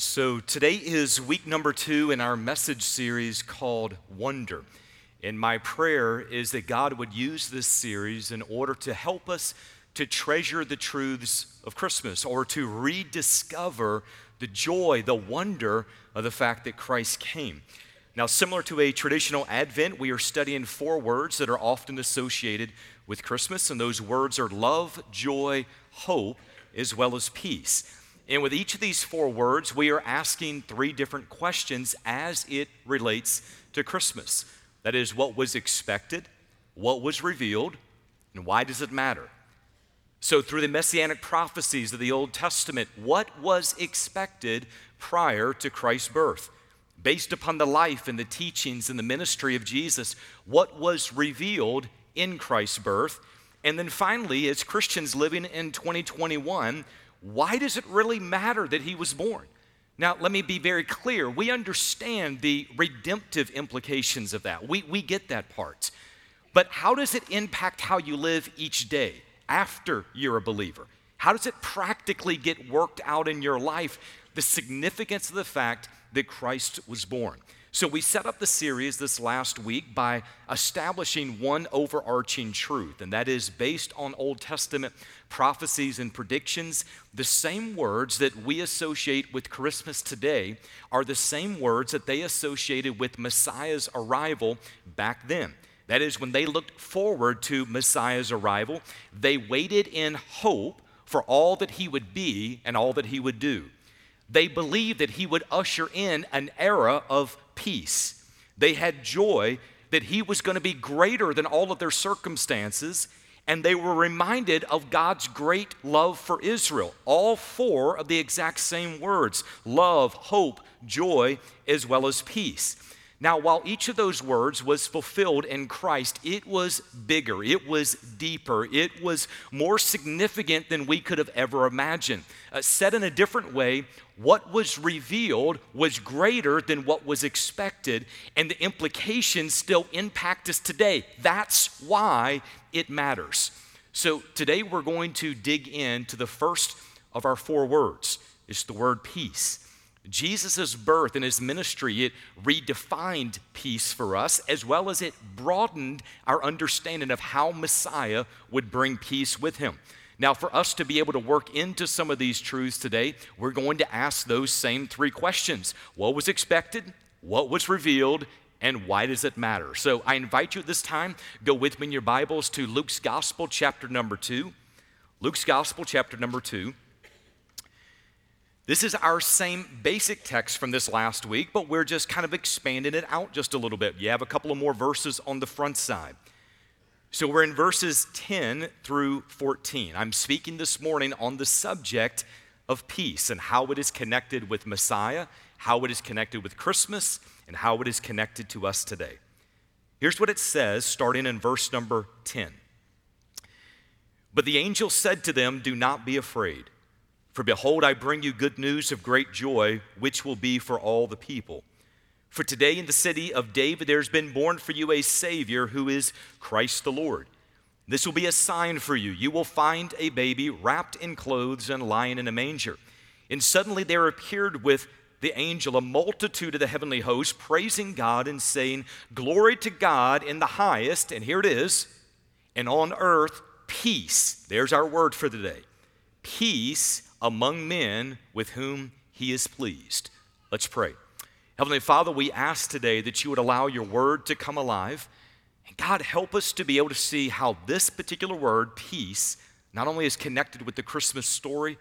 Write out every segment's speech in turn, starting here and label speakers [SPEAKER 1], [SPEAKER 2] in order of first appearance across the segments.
[SPEAKER 1] So, today is week number two in our message series called Wonder. And my prayer is that God would use this series in order to help us to treasure the truths of Christmas or to rediscover the joy, the wonder of the fact that Christ came. Now, similar to a traditional Advent, we are studying four words that are often associated with Christmas, and those words are love, joy, hope, as well as peace. And with each of these four words, we are asking three different questions as it relates to Christmas. That is, what was expected, what was revealed, and why does it matter? So, through the messianic prophecies of the Old Testament, what was expected prior to Christ's birth? Based upon the life and the teachings and the ministry of Jesus, what was revealed in Christ's birth? And then finally, as Christians living in 2021, why does it really matter that he was born? Now, let me be very clear. We understand the redemptive implications of that. We, we get that part. But how does it impact how you live each day after you're a believer? How does it practically get worked out in your life? The significance of the fact that Christ was born. So, we set up the series this last week by establishing one overarching truth, and that is based on Old Testament prophecies and predictions. The same words that we associate with Christmas today are the same words that they associated with Messiah's arrival back then. That is, when they looked forward to Messiah's arrival, they waited in hope for all that he would be and all that he would do. They believed that he would usher in an era of peace. They had joy that he was going to be greater than all of their circumstances, and they were reminded of God's great love for Israel. All four of the exact same words love, hope, joy, as well as peace. Now, while each of those words was fulfilled in Christ, it was bigger, it was deeper, it was more significant than we could have ever imagined. Uh, said in a different way, what was revealed was greater than what was expected, and the implications still impact us today. That's why it matters. So, today we're going to dig into the first of our four words. It's the word peace. Jesus' birth and his ministry, it redefined peace for us, as well as it broadened our understanding of how Messiah would bring peace with him. Now, for us to be able to work into some of these truths today, we're going to ask those same three questions What was expected? What was revealed? And why does it matter? So I invite you at this time, go with me in your Bibles to Luke's Gospel, chapter number two. Luke's Gospel, chapter number two. This is our same basic text from this last week, but we're just kind of expanding it out just a little bit. You have a couple of more verses on the front side. So we're in verses 10 through 14. I'm speaking this morning on the subject of peace and how it is connected with Messiah, how it is connected with Christmas, and how it is connected to us today. Here's what it says, starting in verse number 10. But the angel said to them, Do not be afraid. For behold, I bring you good news of great joy, which will be for all the people. For today in the city of David there's been born for you a Savior who is Christ the Lord. This will be a sign for you. You will find a baby wrapped in clothes and lying in a manger. And suddenly there appeared with the angel a multitude of the heavenly host, praising God and saying, Glory to God in the highest, and here it is, and on earth, peace. There's our word for the day. Peace among men with whom he is pleased. Let's pray. Heavenly Father, we ask today that you would allow your word to come alive. And God, help us to be able to see how this particular word, peace, not only is connected with the Christmas story,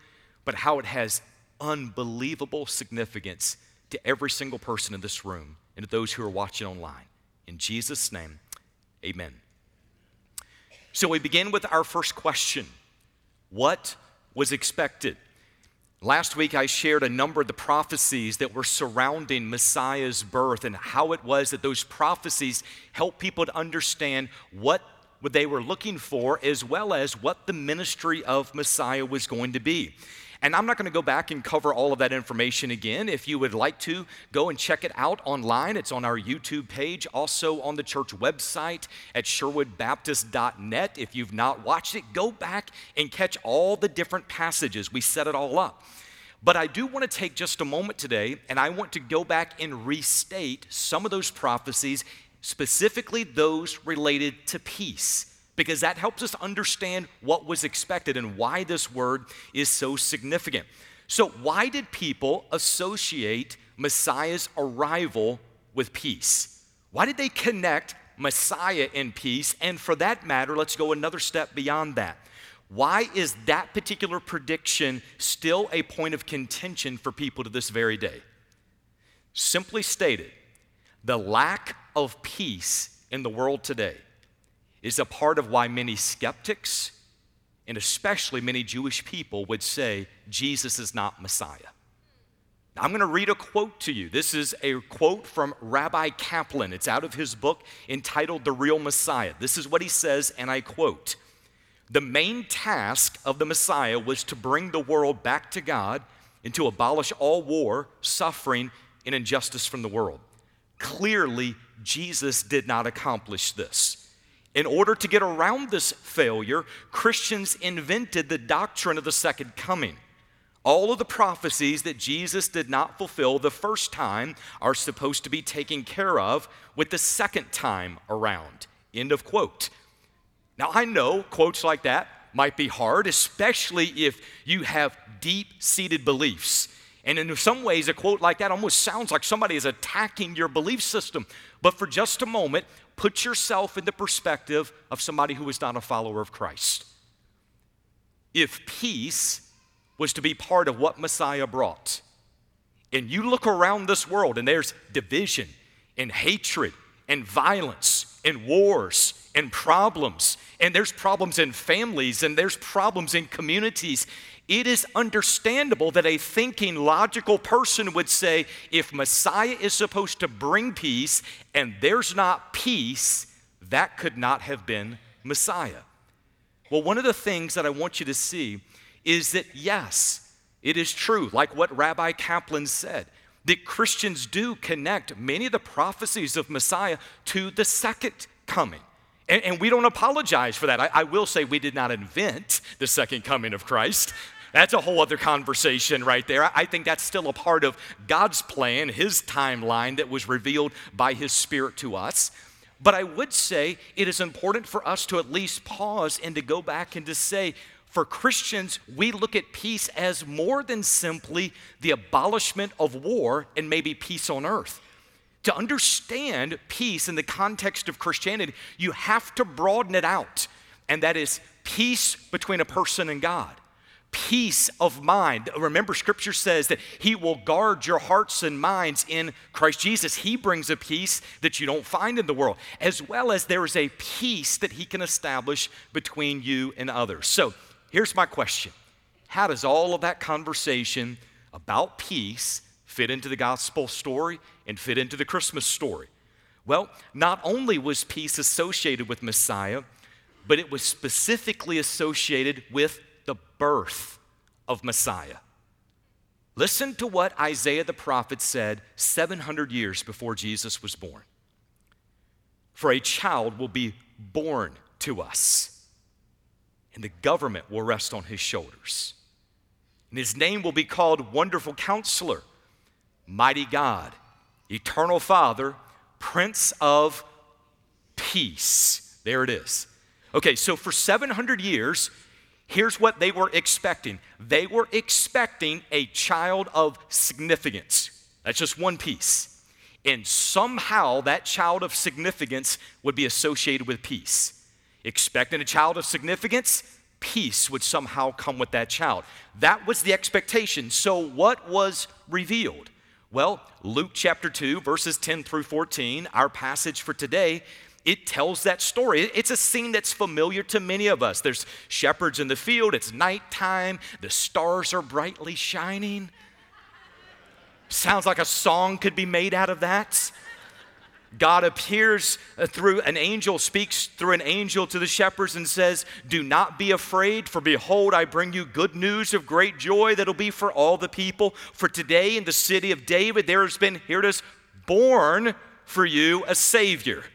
[SPEAKER 1] but how it has unbelievable significance to every single person in this room and to those who are watching online. In Jesus' name, amen. So we begin with our first question What was expected? Last week, I shared a number of the prophecies that were surrounding Messiah's birth and how it was that those prophecies helped people to understand what they were looking for, as well as what the ministry of Messiah was going to be. And I'm not going to go back and cover all of that information again. If you would like to, go and check it out online. It's on our YouTube page, also on the church website at sherwoodbaptist.net. If you've not watched it, go back and catch all the different passages. We set it all up. But I do want to take just a moment today and I want to go back and restate some of those prophecies, specifically those related to peace because that helps us understand what was expected and why this word is so significant. So, why did people associate Messiah's arrival with peace? Why did they connect Messiah and peace? And for that matter, let's go another step beyond that. Why is that particular prediction still a point of contention for people to this very day? Simply stated, the lack of peace in the world today is a part of why many skeptics and especially many Jewish people would say Jesus is not Messiah. I'm going to read a quote to you. This is a quote from Rabbi Kaplan. It's out of his book entitled The Real Messiah. This is what he says, and I quote The main task of the Messiah was to bring the world back to God and to abolish all war, suffering, and injustice from the world. Clearly, Jesus did not accomplish this. In order to get around this failure, Christians invented the doctrine of the second coming. All of the prophecies that Jesus did not fulfill the first time are supposed to be taken care of with the second time around. End of quote. Now, I know quotes like that might be hard, especially if you have deep seated beliefs. And in some ways, a quote like that almost sounds like somebody is attacking your belief system. But for just a moment, put yourself in the perspective of somebody who is not a follower of Christ. If peace was to be part of what Messiah brought, and you look around this world and there's division and hatred and violence and wars and problems, and there's problems in families and there's problems in communities it is understandable that a thinking, logical person would say if Messiah is supposed to bring peace and there's not peace, that could not have been Messiah. Well, one of the things that I want you to see is that yes, it is true, like what Rabbi Kaplan said, that Christians do connect many of the prophecies of Messiah to the second coming. And, and, we don't apologize for that. I, I, will say we did not invent the second coming of Christ. That's a whole other conversation right there. I think that's still a part of God's plan, His timeline that was revealed by His Spirit to us. But I would say it is important for us to at least pause and to go back and to say, for Christians, we look at peace as more than simply the abolishment of war and maybe peace on earth. To understand peace in the context of Christianity, you have to broaden it out, and that is peace between a person and God peace of mind. Remember, scripture says that He will guard your hearts and minds in Christ Jesus. He brings a peace that you don't find in the world, as well as there is a peace that He can establish between you and others. So here's my question How does all of that conversation about peace fit into the gospel story and fit into the Christmas story? Well, not only was peace associated with Messiah, but it was specifically associated with the birth of Messiah. Listen to what Isaiah the prophet said 700 years before Jesus was born. For a child will be born to us, and the government will rest on his shoulders. And his name will be called Wonderful Counselor, Mighty God, Eternal Father, Prince of Peace. There it is. Okay, so for 700 years, Here's what they were expecting they were expecting a child of significance. That's just one piece. And somehow that child of significance would be associated with peace. Expecting a child of significance, peace would somehow come with that child. That was the expectation. So, what was revealed? Well, Luke chapter 2, verses 10 through 14, our passage for today, it tells that story. It's a scene that's familiar to many of us. There's shepherds in the field, it's nighttime, the stars are brightly shining. Sounds like a song could be made out of that. God appears uh, through an angel, speaks through an angel to the shepherds and says, Do not be afraid, for behold, I bring you good news of great joy that'll be for all the people. For today in the city of David, there has been, here it is, born for you a Savior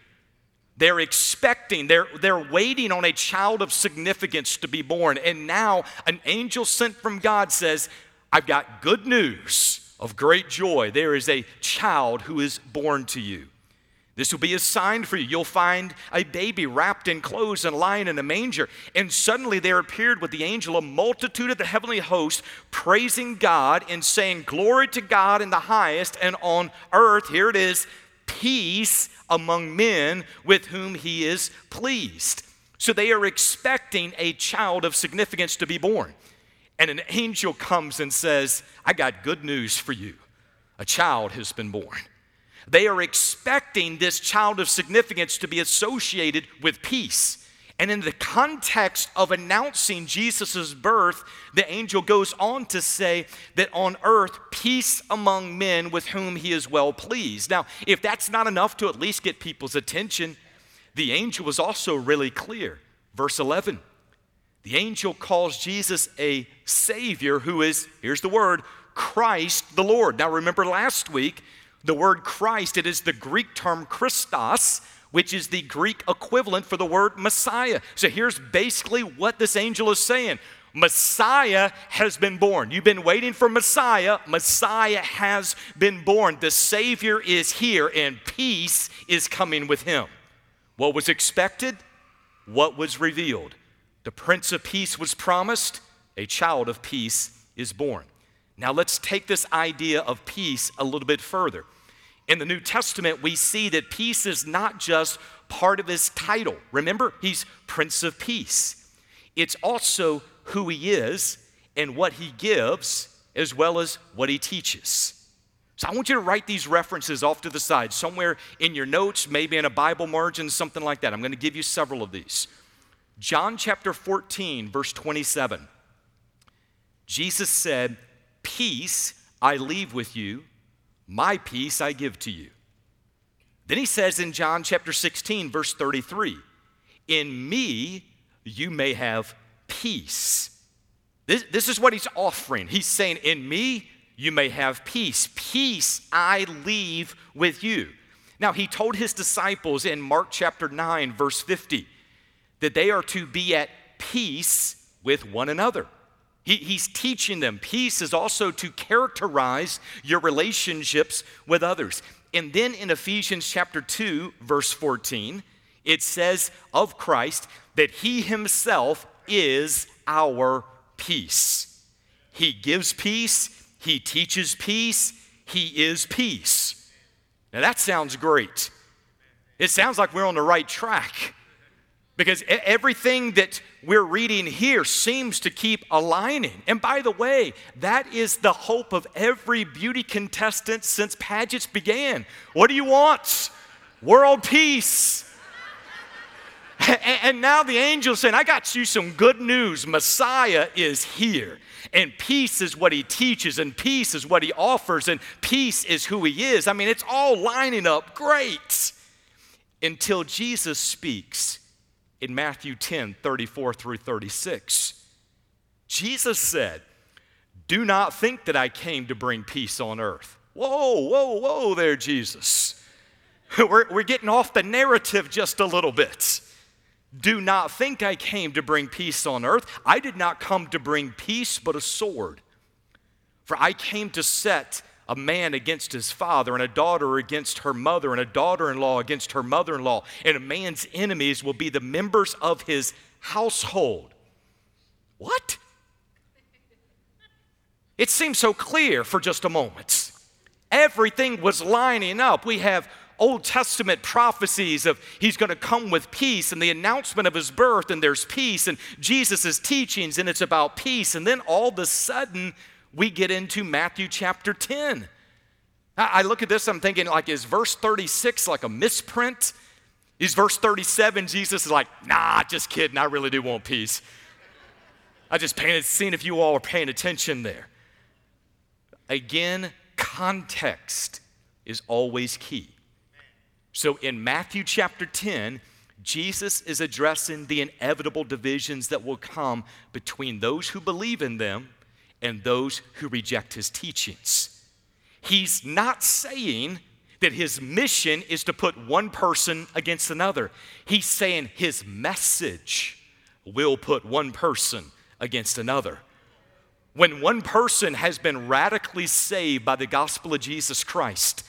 [SPEAKER 1] they're expecting, they're, they're waiting on a child of significance to be born. And now an angel sent from God says, I've got good news of great joy. There is a child who is born to you. This will be a sign for you. You'll find a baby wrapped in clothes and lying in a manger. And suddenly there appeared with the angel a multitude of the heavenly host, praising God and saying, Glory to God in the highest, and on earth, here it is, peace among men with whom he is pleased. So they are expecting a child of significance to be born. And an angel comes and says, I got good news for you. A child has been born. They are expecting this child of significance to be associated with peace. And in the context of announcing Jesus' birth, the angel goes on to say that on earth, peace among men with whom he is well pleased. Now, if that's not enough to at least get people's attention, the angel was also really clear. Verse 11 the angel calls Jesus a Savior who is, here's the word, Christ the Lord. Now, remember last week, the word Christ, it is the Greek term Christos, which is the Greek equivalent for the word Messiah. So here's basically what this angel is saying Messiah has been born. You've been waiting for Messiah. Messiah has been born. The Savior is here, and peace is coming with him. What was expected? What was revealed? The Prince of Peace was promised. A child of peace is born. Now let's take this idea of peace a little bit further. In the New Testament, we see that peace is not just part of his title. Remember, he's Prince of Peace. It's also who he is and what he gives, as well as what he teaches. So I want you to write these references off to the side, somewhere in your notes, maybe in a Bible margin, something like that. I'm going to give you several of these. John chapter 14, verse 27. Jesus said, Peace I leave with you, my peace I give to you. Then he says in John chapter 16, verse 33, In me you may have peace. This, this is what he's offering. He's saying, In me you may have peace. Peace I leave with you. Now, he told his disciples in Mark chapter 9, verse 50, that they are to be at peace with one another. He, he's teaching them peace is also to characterize your relationships with others. And then in Ephesians chapter 2, verse 14, it says of Christ that he himself is our peace. He gives peace, he teaches peace, he is peace. Now that sounds great. It sounds like we're on the right track. Because everything that we're reading here seems to keep aligning. And by the way, that is the hope of every beauty contestant since pageants began. What do you want? World peace. And now the angel's saying, I got you some good news. Messiah is here. And peace is what he teaches, and peace is what he offers, and peace is who he is. I mean, it's all lining up great until Jesus speaks in Matthew 10 34 through 36. Jesus said, Do not think that I came to bring peace on earth. Whoa, whoa, whoa there, Jesus. We're, we're getting off the narrative just a little bit. Do not think I came to bring peace on earth. I did not come to bring peace, but a sword. For I came to set a man against his father, and a daughter against her mother, and a daughter in law against her mother in law. And a man's enemies will be the members of his household. What? It seems so clear for just a moment. Everything was lining up. We have Old Testament prophecies of he's going to come with peace and the announcement of his birth, and there's peace, and Jesus' teachings, and it's about peace. And then all of a sudden, we get into Matthew chapter 10. I look at this, I'm thinking, like, is verse 36 like a misprint? Is verse 37, Jesus is like, nah, just kidding, I really do want peace. I just painted, seeing if you all are paying attention there. Again, context is always key. So in Matthew chapter 10, Jesus is addressing the inevitable divisions that will come between those who believe in them and those who reject his teachings. He's not saying that his mission is to put one person against another. He's saying his message will put one person against another. When one person has been radically saved by the gospel of Jesus Christ,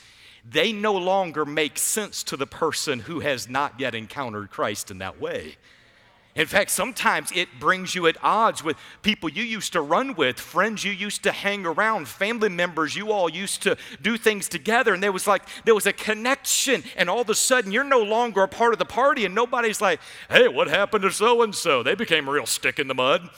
[SPEAKER 1] they no longer make sense to the person who has not yet encountered Christ in that way. In fact, sometimes it brings you at odds with people you used to run with, friends you used to hang around, family members you all used to do things together. And there was like, there was a connection. And all of a sudden, you're no longer a part of the party. And nobody's like, hey, what happened to so and so? They became a real stick in the mud.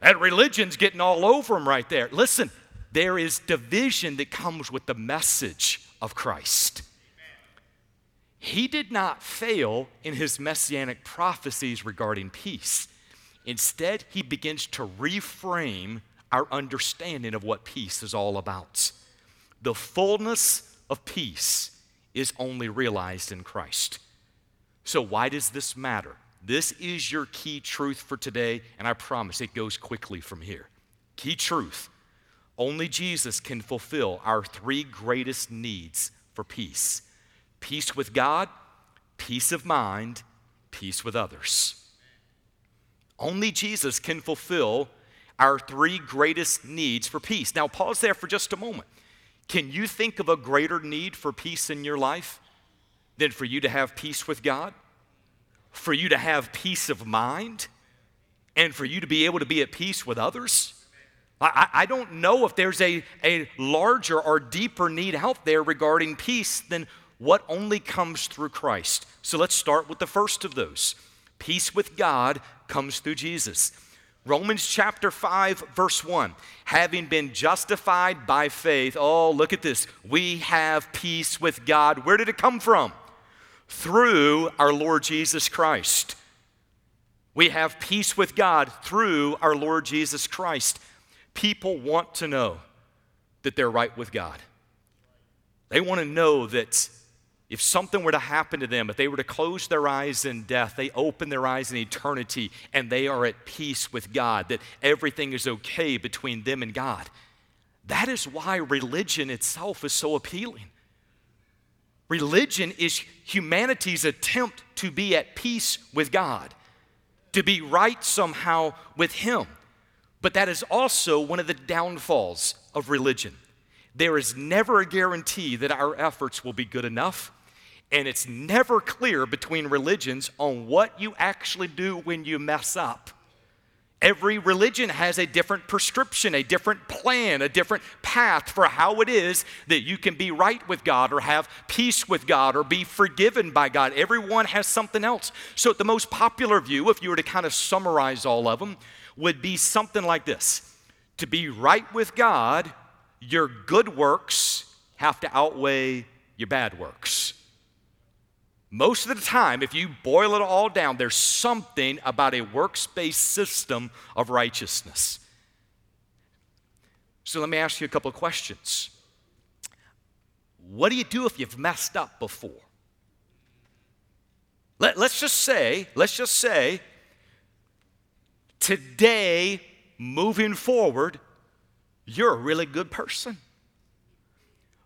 [SPEAKER 1] That religion's getting all over them right there. Listen, there is division that comes with the message of Christ. He did not fail in his messianic prophecies regarding peace. Instead, he begins to reframe our understanding of what peace is all about. The fullness of peace is only realized in Christ. So, why does this matter? This is your key truth for today, and I promise it goes quickly from here. Key truth only Jesus can fulfill our three greatest needs for peace peace with God, peace of mind, peace with others. Only Jesus can fulfill our three greatest needs for peace. Now, pause there for just a moment. Can you think of a greater need for peace in your life than for you to have peace with God? For you to have peace of mind? And for you to be able to be at peace with others? I, I, don't know if there's a, a larger or deeper need out there regarding peace than what only comes through Christ. So let's start with the first of those. Peace with God comes through Jesus. Romans chapter 5, verse 1. Having been justified by faith, oh, look at this. We have peace with God. Where did it come from? Through our Lord Jesus Christ. We have peace with God through our Lord Jesus Christ. People want to know that they're right with God. They want to know that if something were to happen to them, if they were to close their eyes in death, they open their eyes in eternity and they are at peace with God, that everything is okay between them and God. That is why religion itself is so appealing. Religion is humanity's attempt to be at peace with God, to be right somehow with Him. But that is also one of the downfalls of religion. There is never a guarantee that our efforts will be good enough and it's never clear between religions on what you actually do when you mess up. Every religion has a different prescription, a different plan, a different path for how it is that you can be right with God or have peace with God or be forgiven by God. Everyone has something else. So, the most popular view, if you were to kind of summarize all of them, would be something like this To be right with God, your good works have to outweigh your bad works. Most of the time, if you boil it all down, there's something about a works based system of righteousness. So let me ask you a couple of questions. What do you do if you've messed up before? Let, us just say, let's just say, today, moving forward, you're a really good person.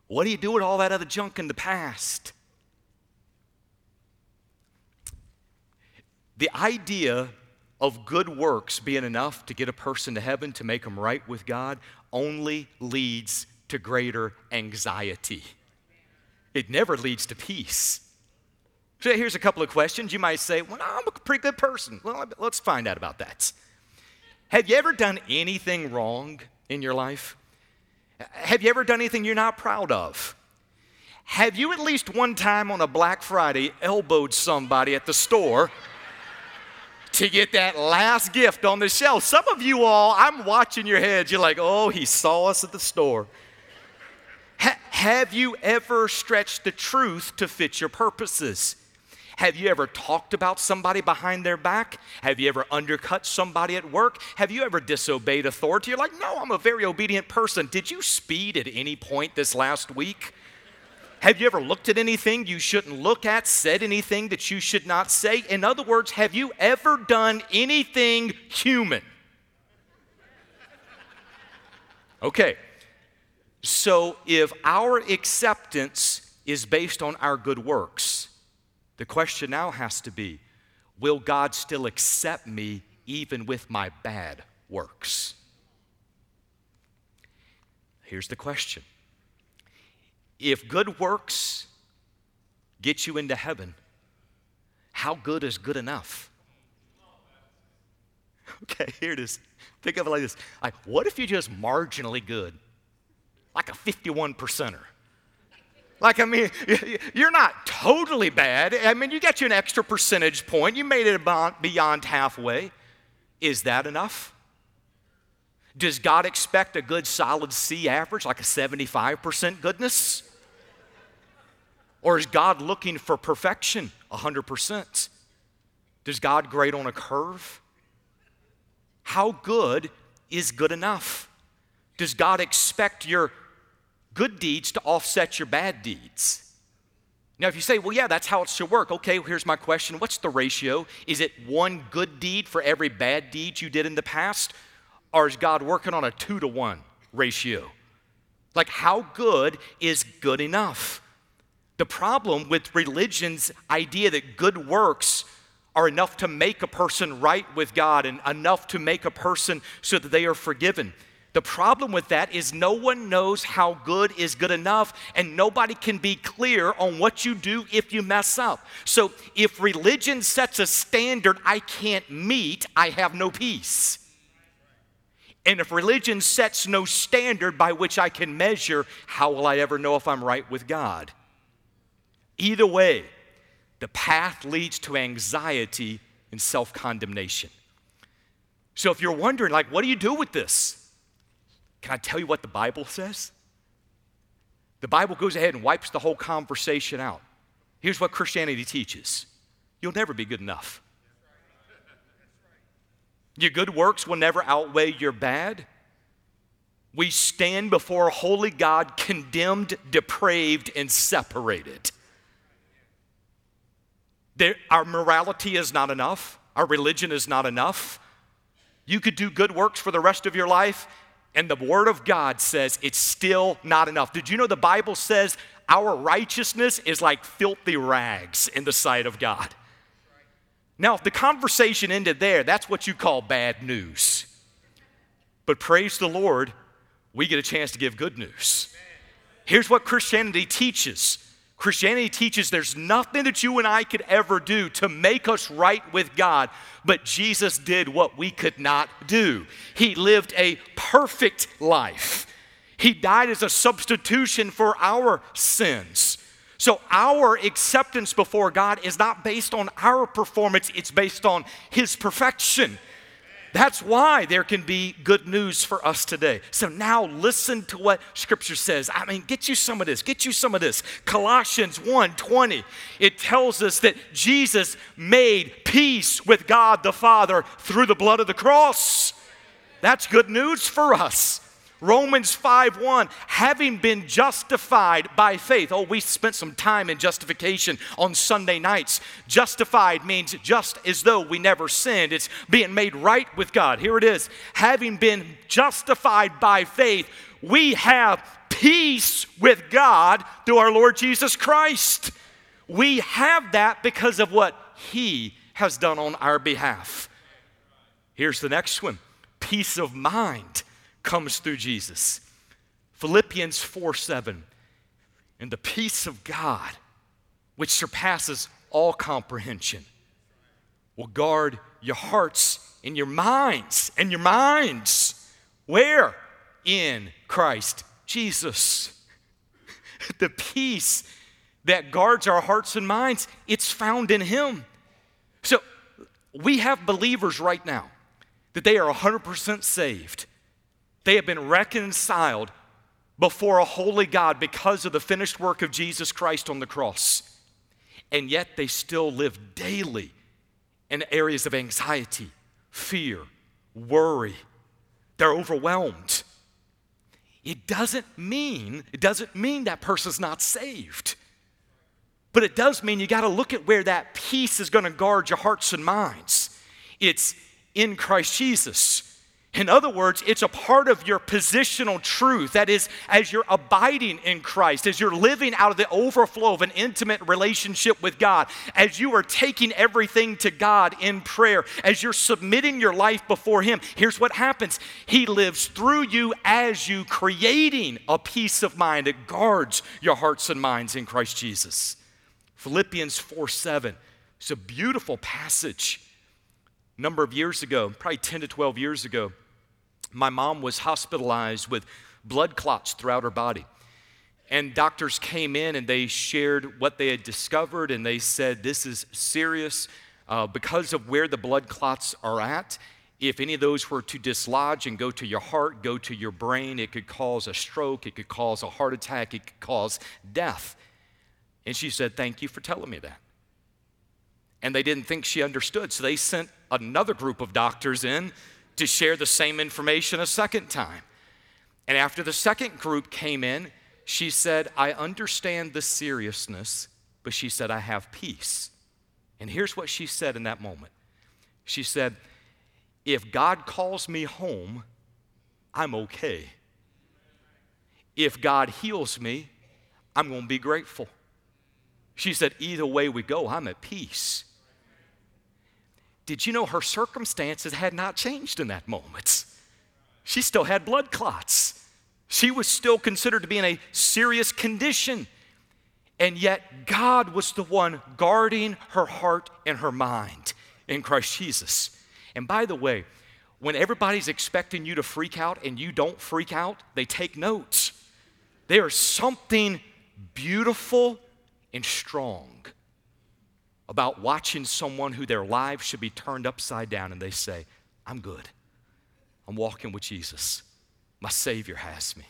[SPEAKER 1] What do you do with all that other junk in the past? The idea of good works being enough to get a person to heaven, to make them right with God, only leads to greater anxiety. It never leads to peace. So here's a couple of questions. You might say, Well, I'm a pretty good person. Well, let's find out about that. Have you ever done anything wrong in your life? Have you ever done anything you're not proud of? Have you at least one time on a Black Friday elbowed somebody at the store? To get that last gift on the shelf. Some of you all, I'm watching your heads. You're like, oh, he saw us at the store. Ha- have you ever stretched the truth to fit your purposes? Have you ever talked about somebody behind their back? Have you ever undercut somebody at work? Have you ever disobeyed authority? You're like, no, I'm a very obedient person. Did you speed at any point this last week? Have you ever looked at anything you shouldn't look at, said anything that you should not say? In other words, have you ever done anything human? Okay, so if our acceptance is based on our good works, the question now has to be will God still accept me even with my bad works? Here's the question If good works get you into heaven, how good is good enough? Okay, here it is. Think of it like this. Like, what if you're just marginally good? Like a 51 percenter. Like, I mean, you're not totally bad. I mean, you got you an extra percentage point. You made it beyond halfway. Is that enough? Does God expect a good solid C average, like a 75% goodness? Or is God looking for perfection, 100%? Does God grade on a curve? How good is good enough? Does God expect your good deeds to offset your bad deeds. Now, if you say, well, yeah, that's how it should work, okay, well, here's my question What's the ratio? Is it one good deed for every bad deed you did in the past? Or is God working on a two to one ratio? Like, how good is good enough? The problem with religion's idea that good works are enough to make a person right with God and enough to make a person so that they are forgiven the problem with that is no one knows how good is good enough, and nobody can be clear on what you do if you mess up. So, if religion sets a standard I can't meet, I have no peace. And if religion sets no standard by which I can measure, how will I ever know if I'm right with God? Either way, the path leads to anxiety and self condemnation. So, if you're wondering, like, what do you do with this? Can I tell you what the Bible says? The Bible goes ahead and wipes the whole conversation out. Here's what Christianity teaches you'll never be good enough. Your good works will never outweigh your bad. We stand before a holy God condemned, depraved, and separated. There, our morality is not enough. Our religion is not enough. You could do good works for the rest of your life and the Word of God says it's still not enough. Did you know the Bible says our righteousness is like filthy rags in the sight of God? Now, if the conversation ended there, that's what you call bad news. But praise the Lord, we get a chance to give good news. Here's what Christianity teaches Christianity teaches there's nothing that you and I could ever do to make us right with God, but Jesus did what we could not do. He lived a perfect life. He died as a substitution for our sins. So, our acceptance before God is not based on our performance, it's based on His perfection. That's why there can be good news for us today. So now listen to what scripture says. I mean, get you some of this. Get you some of this. Colossians 1:20. It tells us that Jesus made peace with God the Father through the blood of the cross. That's good news for us. Romans 5:1, having been justified by faith. Oh, we spent some time in justification on Sunday nights. Justified means just as though we never sinned. It's being made right with God. Here it is. Having been justified by faith, we have peace with God through our Lord Jesus Christ. We have that because of what he has done on our behalf. Here's the next one. Peace of mind comes through Jesus. Philippians 4 7. And the peace of God, which surpasses all comprehension, will guard your hearts and your minds and your minds. Where? In Christ Jesus. the peace that guards our hearts and minds, it's found in Him. So we have believers right now that they are 100% saved. They have been reconciled before a holy God because of the finished work of Jesus Christ on the cross. And yet they still live daily in areas of anxiety, fear, worry. They're overwhelmed. It doesn't mean it doesn't mean that person's not saved. But it does mean you got to look at where that peace is going to guard your hearts and minds. It's in Christ Jesus. In other words, it's a part of your positional truth. That is, as you're abiding in Christ, as you're living out of the overflow of an intimate relationship with God, as you are taking everything to God in prayer, as you're submitting your life before Him, here's what happens He lives through you as you, creating a peace of mind that guards your hearts and minds in Christ Jesus. Philippians 4 7. It's a beautiful passage. A number of years ago, probably 10 to 12 years ago, my mom was hospitalized with blood clots throughout her body. And doctors came in and they shared what they had discovered, and they said, This is serious uh, because of where the blood clots are at. If any of those were to dislodge and go to your heart, go to your brain, it could cause a stroke, it could cause a heart attack, it could cause death. And she said, Thank you for telling me that. And they didn't think she understood, so they sent another group of doctors in to share the same information a second time. And after the second group came in, she said, I understand the seriousness, but she said, I have peace. And here's what she said in that moment She said, If God calls me home, I'm okay. If God heals me, I'm going to be grateful. She said, Either way we go, I'm at peace. Did you know her circumstances had not changed in that moment? She still had blood clots. She was still considered to be in a serious condition. And yet, God was the one guarding her heart and her mind in Christ Jesus. And by the way, when everybody's expecting you to freak out and you don't freak out, they take notes. There's something beautiful and strong about watching someone who their lives should be turned upside down and they say, I'm good. I'm walking with Jesus. My Savior has me.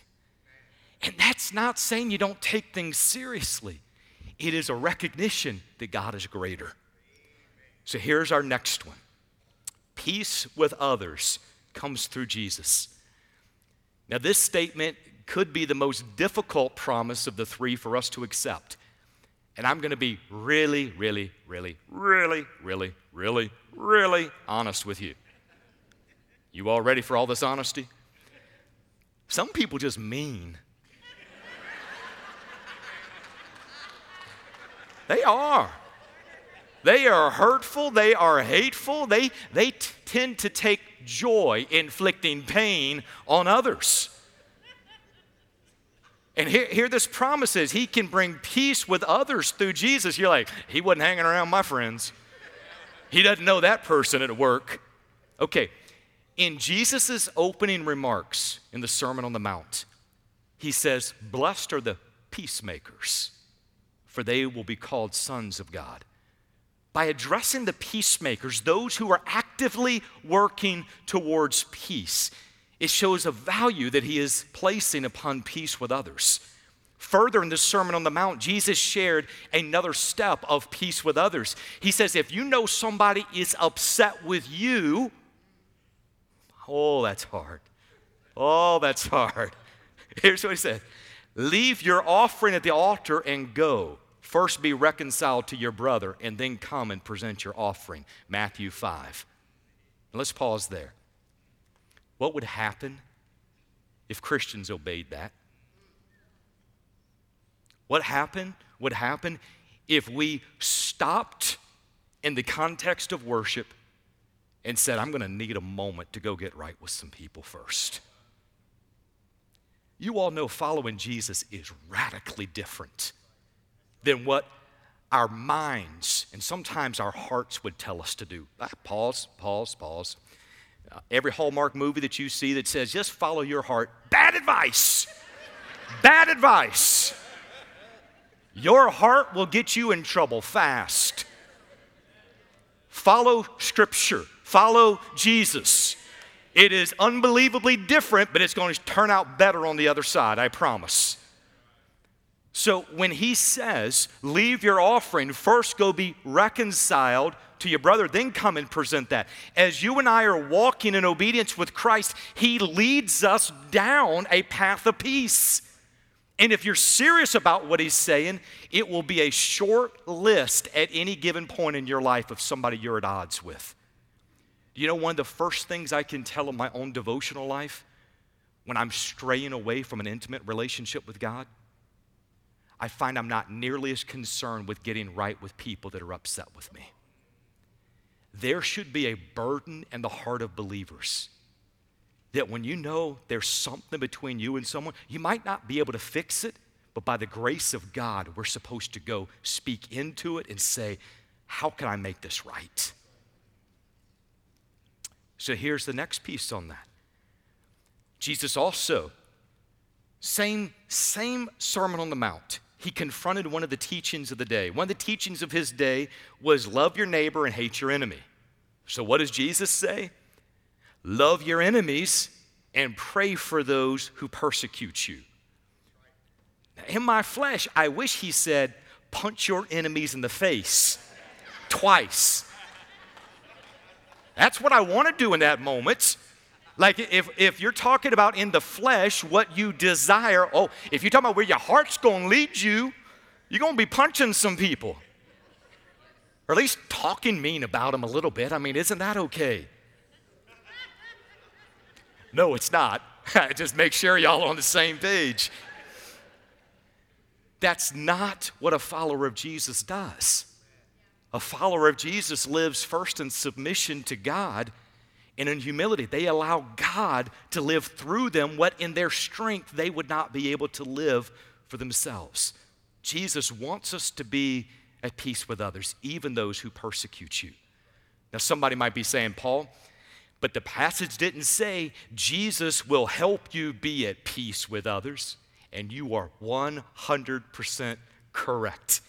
[SPEAKER 1] And that's not saying you don't take things seriously, it is a recognition that God is greater. So here's our next one peace with others comes through Jesus. Now, this statement could be the most difficult promise of the three for us to accept. And I'm going to be really, really, really, really, really, really, really honest with you. You all ready for all this honesty? Some people just mean. they are. They are hurtful, they are hateful, they, they t- tend to take joy inflicting pain on others. And here, here this promise is he can bring peace with others through Jesus. You're like, he wasn't hanging around my friends. He doesn't know that person at work. Okay, in Jesus' opening remarks in the Sermon on the Mount, he says, Blessed are the peacemakers, for they will be called sons of God. By addressing the peacemakers, those who are actively working towards peace, it shows a value that he is placing upon peace with others. Further in the Sermon on the Mount, Jesus shared another step of peace with others. He says, if you know somebody is upset with you, oh, that's hard. Oh, that's hard. Here's what he said Leave your offering at the altar and go. First be reconciled to your brother, and then come and present your offering. Matthew 5. Let's pause there. What would happen if Christians obeyed that? What happened would happen if we stopped in the context of worship and said, I'm going to need a moment to go get right with some people first. You all know following Jesus is radically different than what our minds and sometimes our hearts would tell us to do. Ah, pause, pause, pause. Every Hallmark movie that you see that says, just follow your heart, bad advice. bad advice. Your heart will get you in trouble fast. Follow Scripture, follow Jesus. It is unbelievably different, but it's going to turn out better on the other side, I promise. So when he says, Leave your offering, first go be reconciled to your brother, then come and present that. As you and I are walking in obedience with Christ, He leads us down a path of peace. And if you're serious about what He's saying, it will be a short list at any given point in your life of somebody you're at odds with. You know, one of the first things I can tell in my own devotional life when I'm straying away from an intimate relationship with God, I find I'm not nearly as concerned with getting right with people that are upset with me. There should be a burden in the heart of believers that when you know there's something between you and someone, you might not be able to fix it, but by the grace of God, we're supposed to go speak into it and say, How can I make this right? So here's the next piece on that. Jesus also, same, same Sermon on the Mount, he confronted one of the teachings of the day. One of the teachings of his day was love your neighbor and hate your enemy. So what does Jesus say? Love your enemies and pray for those who persecute you. In my flesh, I wish he said, punch your enemies in the face twice. That's what I want to do in that moment. Like if, if you're talking about in the flesh what you desire, oh, if you're talking about where your heart's to lead you, you're to be punching some people. Or at least talking mean about them a little bit. I mean, isn't that okay? No, it's not. Just make sure y'all are on the same page. That's not what a follower of Jesus does. A follower of Jesus lives first in submission to God and in humility. They allow God to live through them what in their strength they would not be able to live for themselves. Jesus wants us to be at peace with others, even those who persecute you. Now, somebody might be saying, Paul, but the passage didn't say Jesus will help you be at peace with others. And you are 100% correct.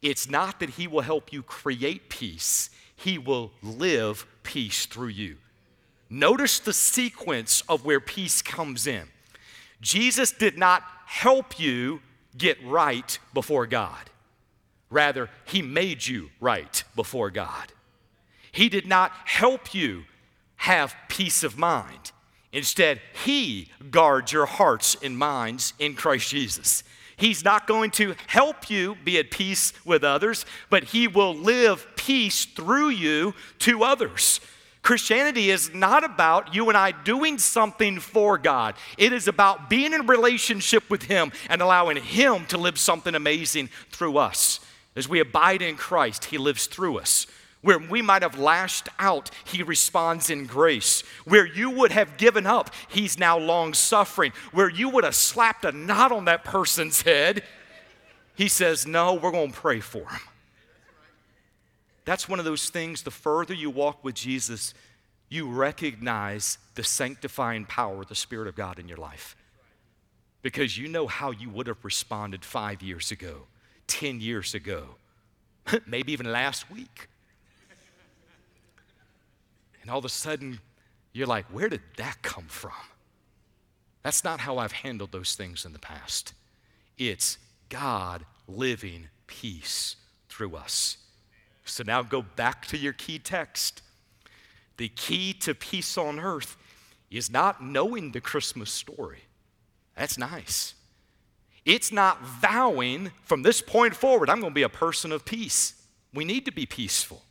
[SPEAKER 1] It's not that He will help you create peace, He will live peace through you. Notice the sequence of where peace comes in. Jesus did not help you get right before God. Rather, He made you right before God. He did not help you have peace of mind. Instead, He guards your hearts and minds in Christ Jesus. He's not going to help you be at peace with others, but He will live peace through you to others. Christianity is not about you and I doing something for God. It is about being in relationship with Him and allowing Him to live something amazing through us. As we abide in Christ, He lives through us. Where we might have lashed out, he responds in grace. Where you would have given up, he's now long suffering. Where you would have slapped a knot on that person's head, he says, No, we're going to pray for him. That's one of those things, the further you walk with Jesus, you recognize the sanctifying power of the Spirit of God in your life. Because you know how you would have responded five years ago, 10 years ago, maybe even last week. And all of a sudden, you're like, where did that come from? That's not how I've handled those things in the past. It's God living peace through us. So now go back to your key text. The key to peace on earth is not knowing the Christmas story. That's nice. It's not vowing from this point forward, I'm going to be a person of peace. We need to be peaceful.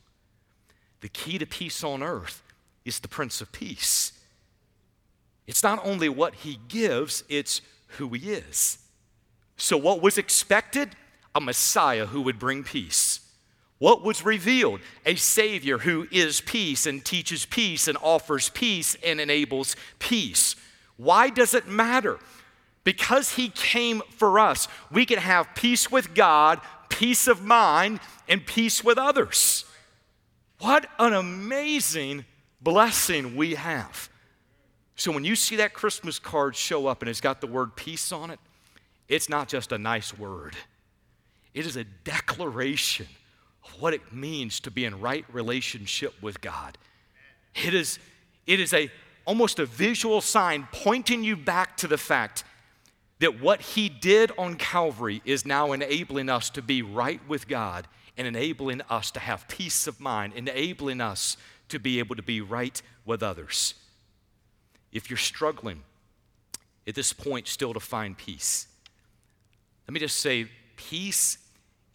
[SPEAKER 1] The key to peace on earth is the Prince of Peace. It's not only what he gives, it's who he is. So, what was expected? A Messiah who would bring peace. What was revealed? A Savior who is peace and teaches peace and offers peace and enables peace. Why does it matter? Because He came for us, we can have peace with God, peace of mind, and peace with others. What an amazing blessing we have. So when you see that Christmas card show up and it's got the word peace on it, it's not just a nice word, it is a declaration of what it means to be in right relationship with God. It is, it is a almost a visual sign pointing you back to the fact that what he did on Calvary is now enabling us to be right with God and enabling us to have peace of mind, enabling us to be able to be right with others. If you're struggling at this point still to find peace, let me just say peace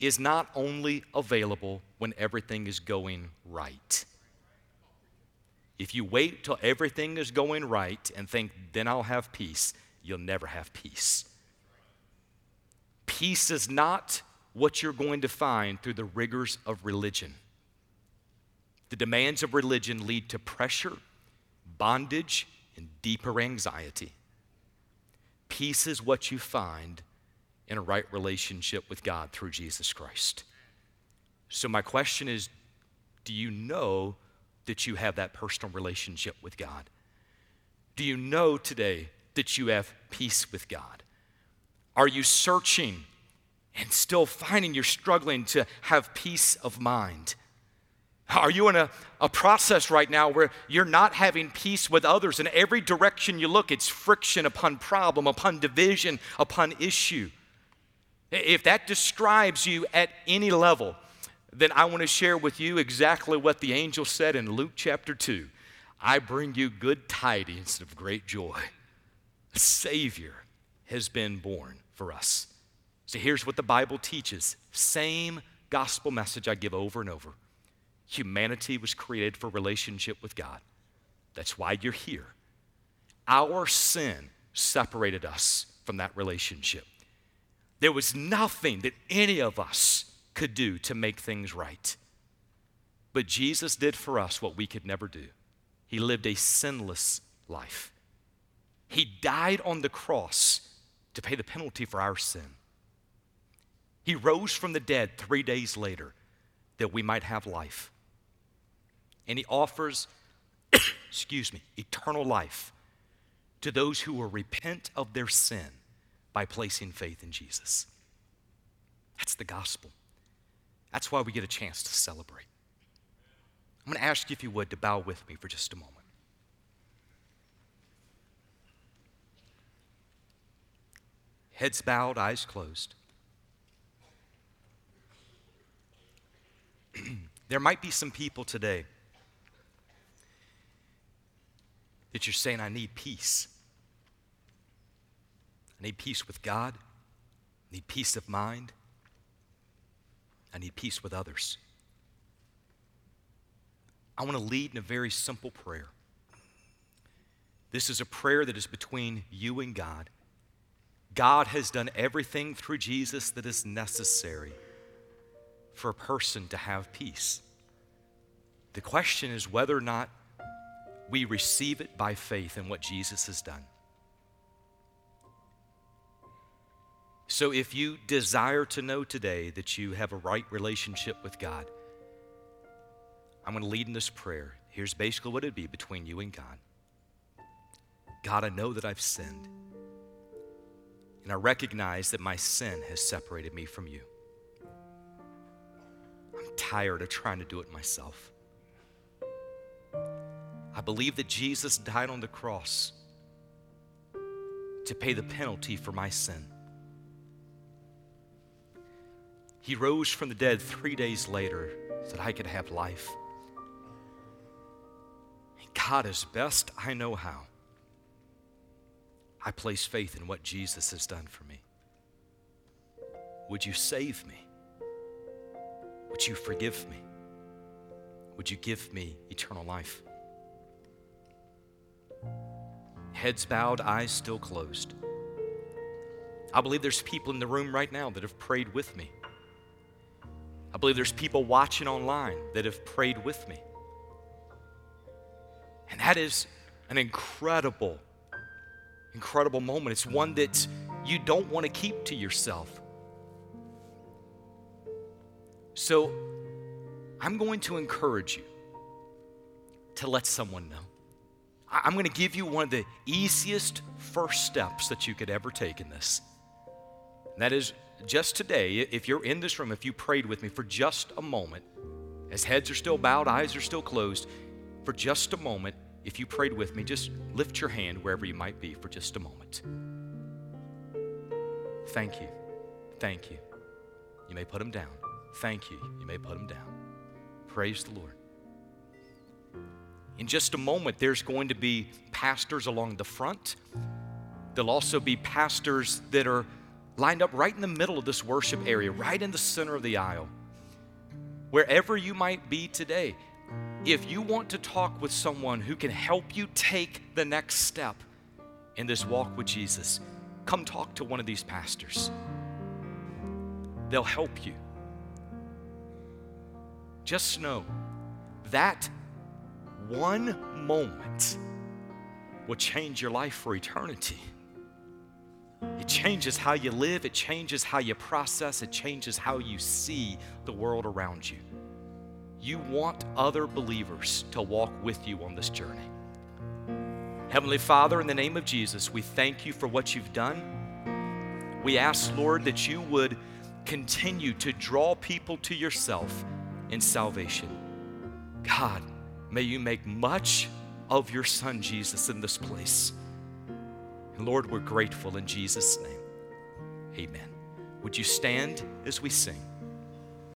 [SPEAKER 1] is not only available when everything is going right. If you wait till everything is going right and think, then I'll have peace, you'll never have peace. Peace is not what you're going to find through the rigors of religion. The demands of religion lead to pressure, bondage, and deeper anxiety. Peace is what you find in a right relationship with God through Jesus Christ. So, my question is do you know that you have that personal relationship with God? Do you know today that you have peace with God? Are you searching and still finding you're struggling to have peace of mind? Are you in a, a process right now where you're not having peace with others? In every direction you look, it's friction upon problem, upon division, upon issue. If that describes you at any level, then I want to share with you exactly what the angel said in Luke chapter 2. I bring you good tidings of great joy. A Savior has been born for us. So here's what the Bible teaches same gospel message I give over and over. Humanity was created for relationship with God. That's why you're here. Our sin separated us from that relationship. There was nothing that any of us could do to make things right. But Jesus did for us what we could never do. He lived a sinless life. He died on the cross to pay the penalty for our sin. He rose from the dead three days later that we might have life and he offers, excuse me, eternal life to those who will repent of their sin by placing faith in Jesus. That's the gospel. That's why we get a chance to celebrate. I'm going to ask you, if you would, to bow with me for just a moment. Heads bowed, eyes closed. there might be some people today that you're saying, I need peace. I need peace with God. I need peace of mind. I need peace with others. I want to lead in a very simple prayer. This is a prayer that is between you and God. God has done everything through Jesus that is necessary for a person to have peace. The question is whether or not we receive it by faith in what Jesus has done. So, if you desire to know today that you have a right relationship with God, I'm going to lead in this prayer. Here's basically what it'd be between you and God God, I know that I've sinned, and I recognize that my sin has separated me from you. I'm tired of trying to do it myself. I believe that Jesus died on the cross to pay the penalty for my sin. He rose from the dead three days later so that I could have life. God, as best I know how, I place faith in what Jesus has done for me. Would you save me? Would you forgive me? Would you give me eternal life? heads bowed, eyes still closed. I believe there's people in the room right now that have prayed with me. I believe there's people watching online that have prayed with me. And that is an incredible, incredible moment. It's one that you don't want to keep to yourself. So I'm going to encourage you to let someone know. I'm going to give you one of the easiest first steps that you could ever take in this. And that is just today, if you're in this room, if you prayed with me for just a moment, as heads are still bowed, eyes are still closed, for just a moment, if you prayed with me, just lift your hand wherever you might be for just a moment. Thank you. Thank you. You may put them down. Thank you. You may put them down. Praise the Lord. In just a moment, there's going to be pastors along the front. There'll also be pastors that are lined up right in the middle of this worship area, right in the center of the aisle. Wherever you might be today, if you want to talk with someone who can help you take the next step in this walk with Jesus, come talk to one of these pastors. They'll help you. Just know that one moment will change your life for eternity. It changes how you live, it changes how you process, it changes how you see the world around you. You want other believers to walk with you on this journey. Heavenly Father, in the name of Jesus, we thank you for what you've done. We ask, Lord, that you would continue to draw people to yourself in salvation. God, may you make much of your Son Jesus in this place. And Lord, we're grateful in Jesus' name. Amen. Would you stand as we sing?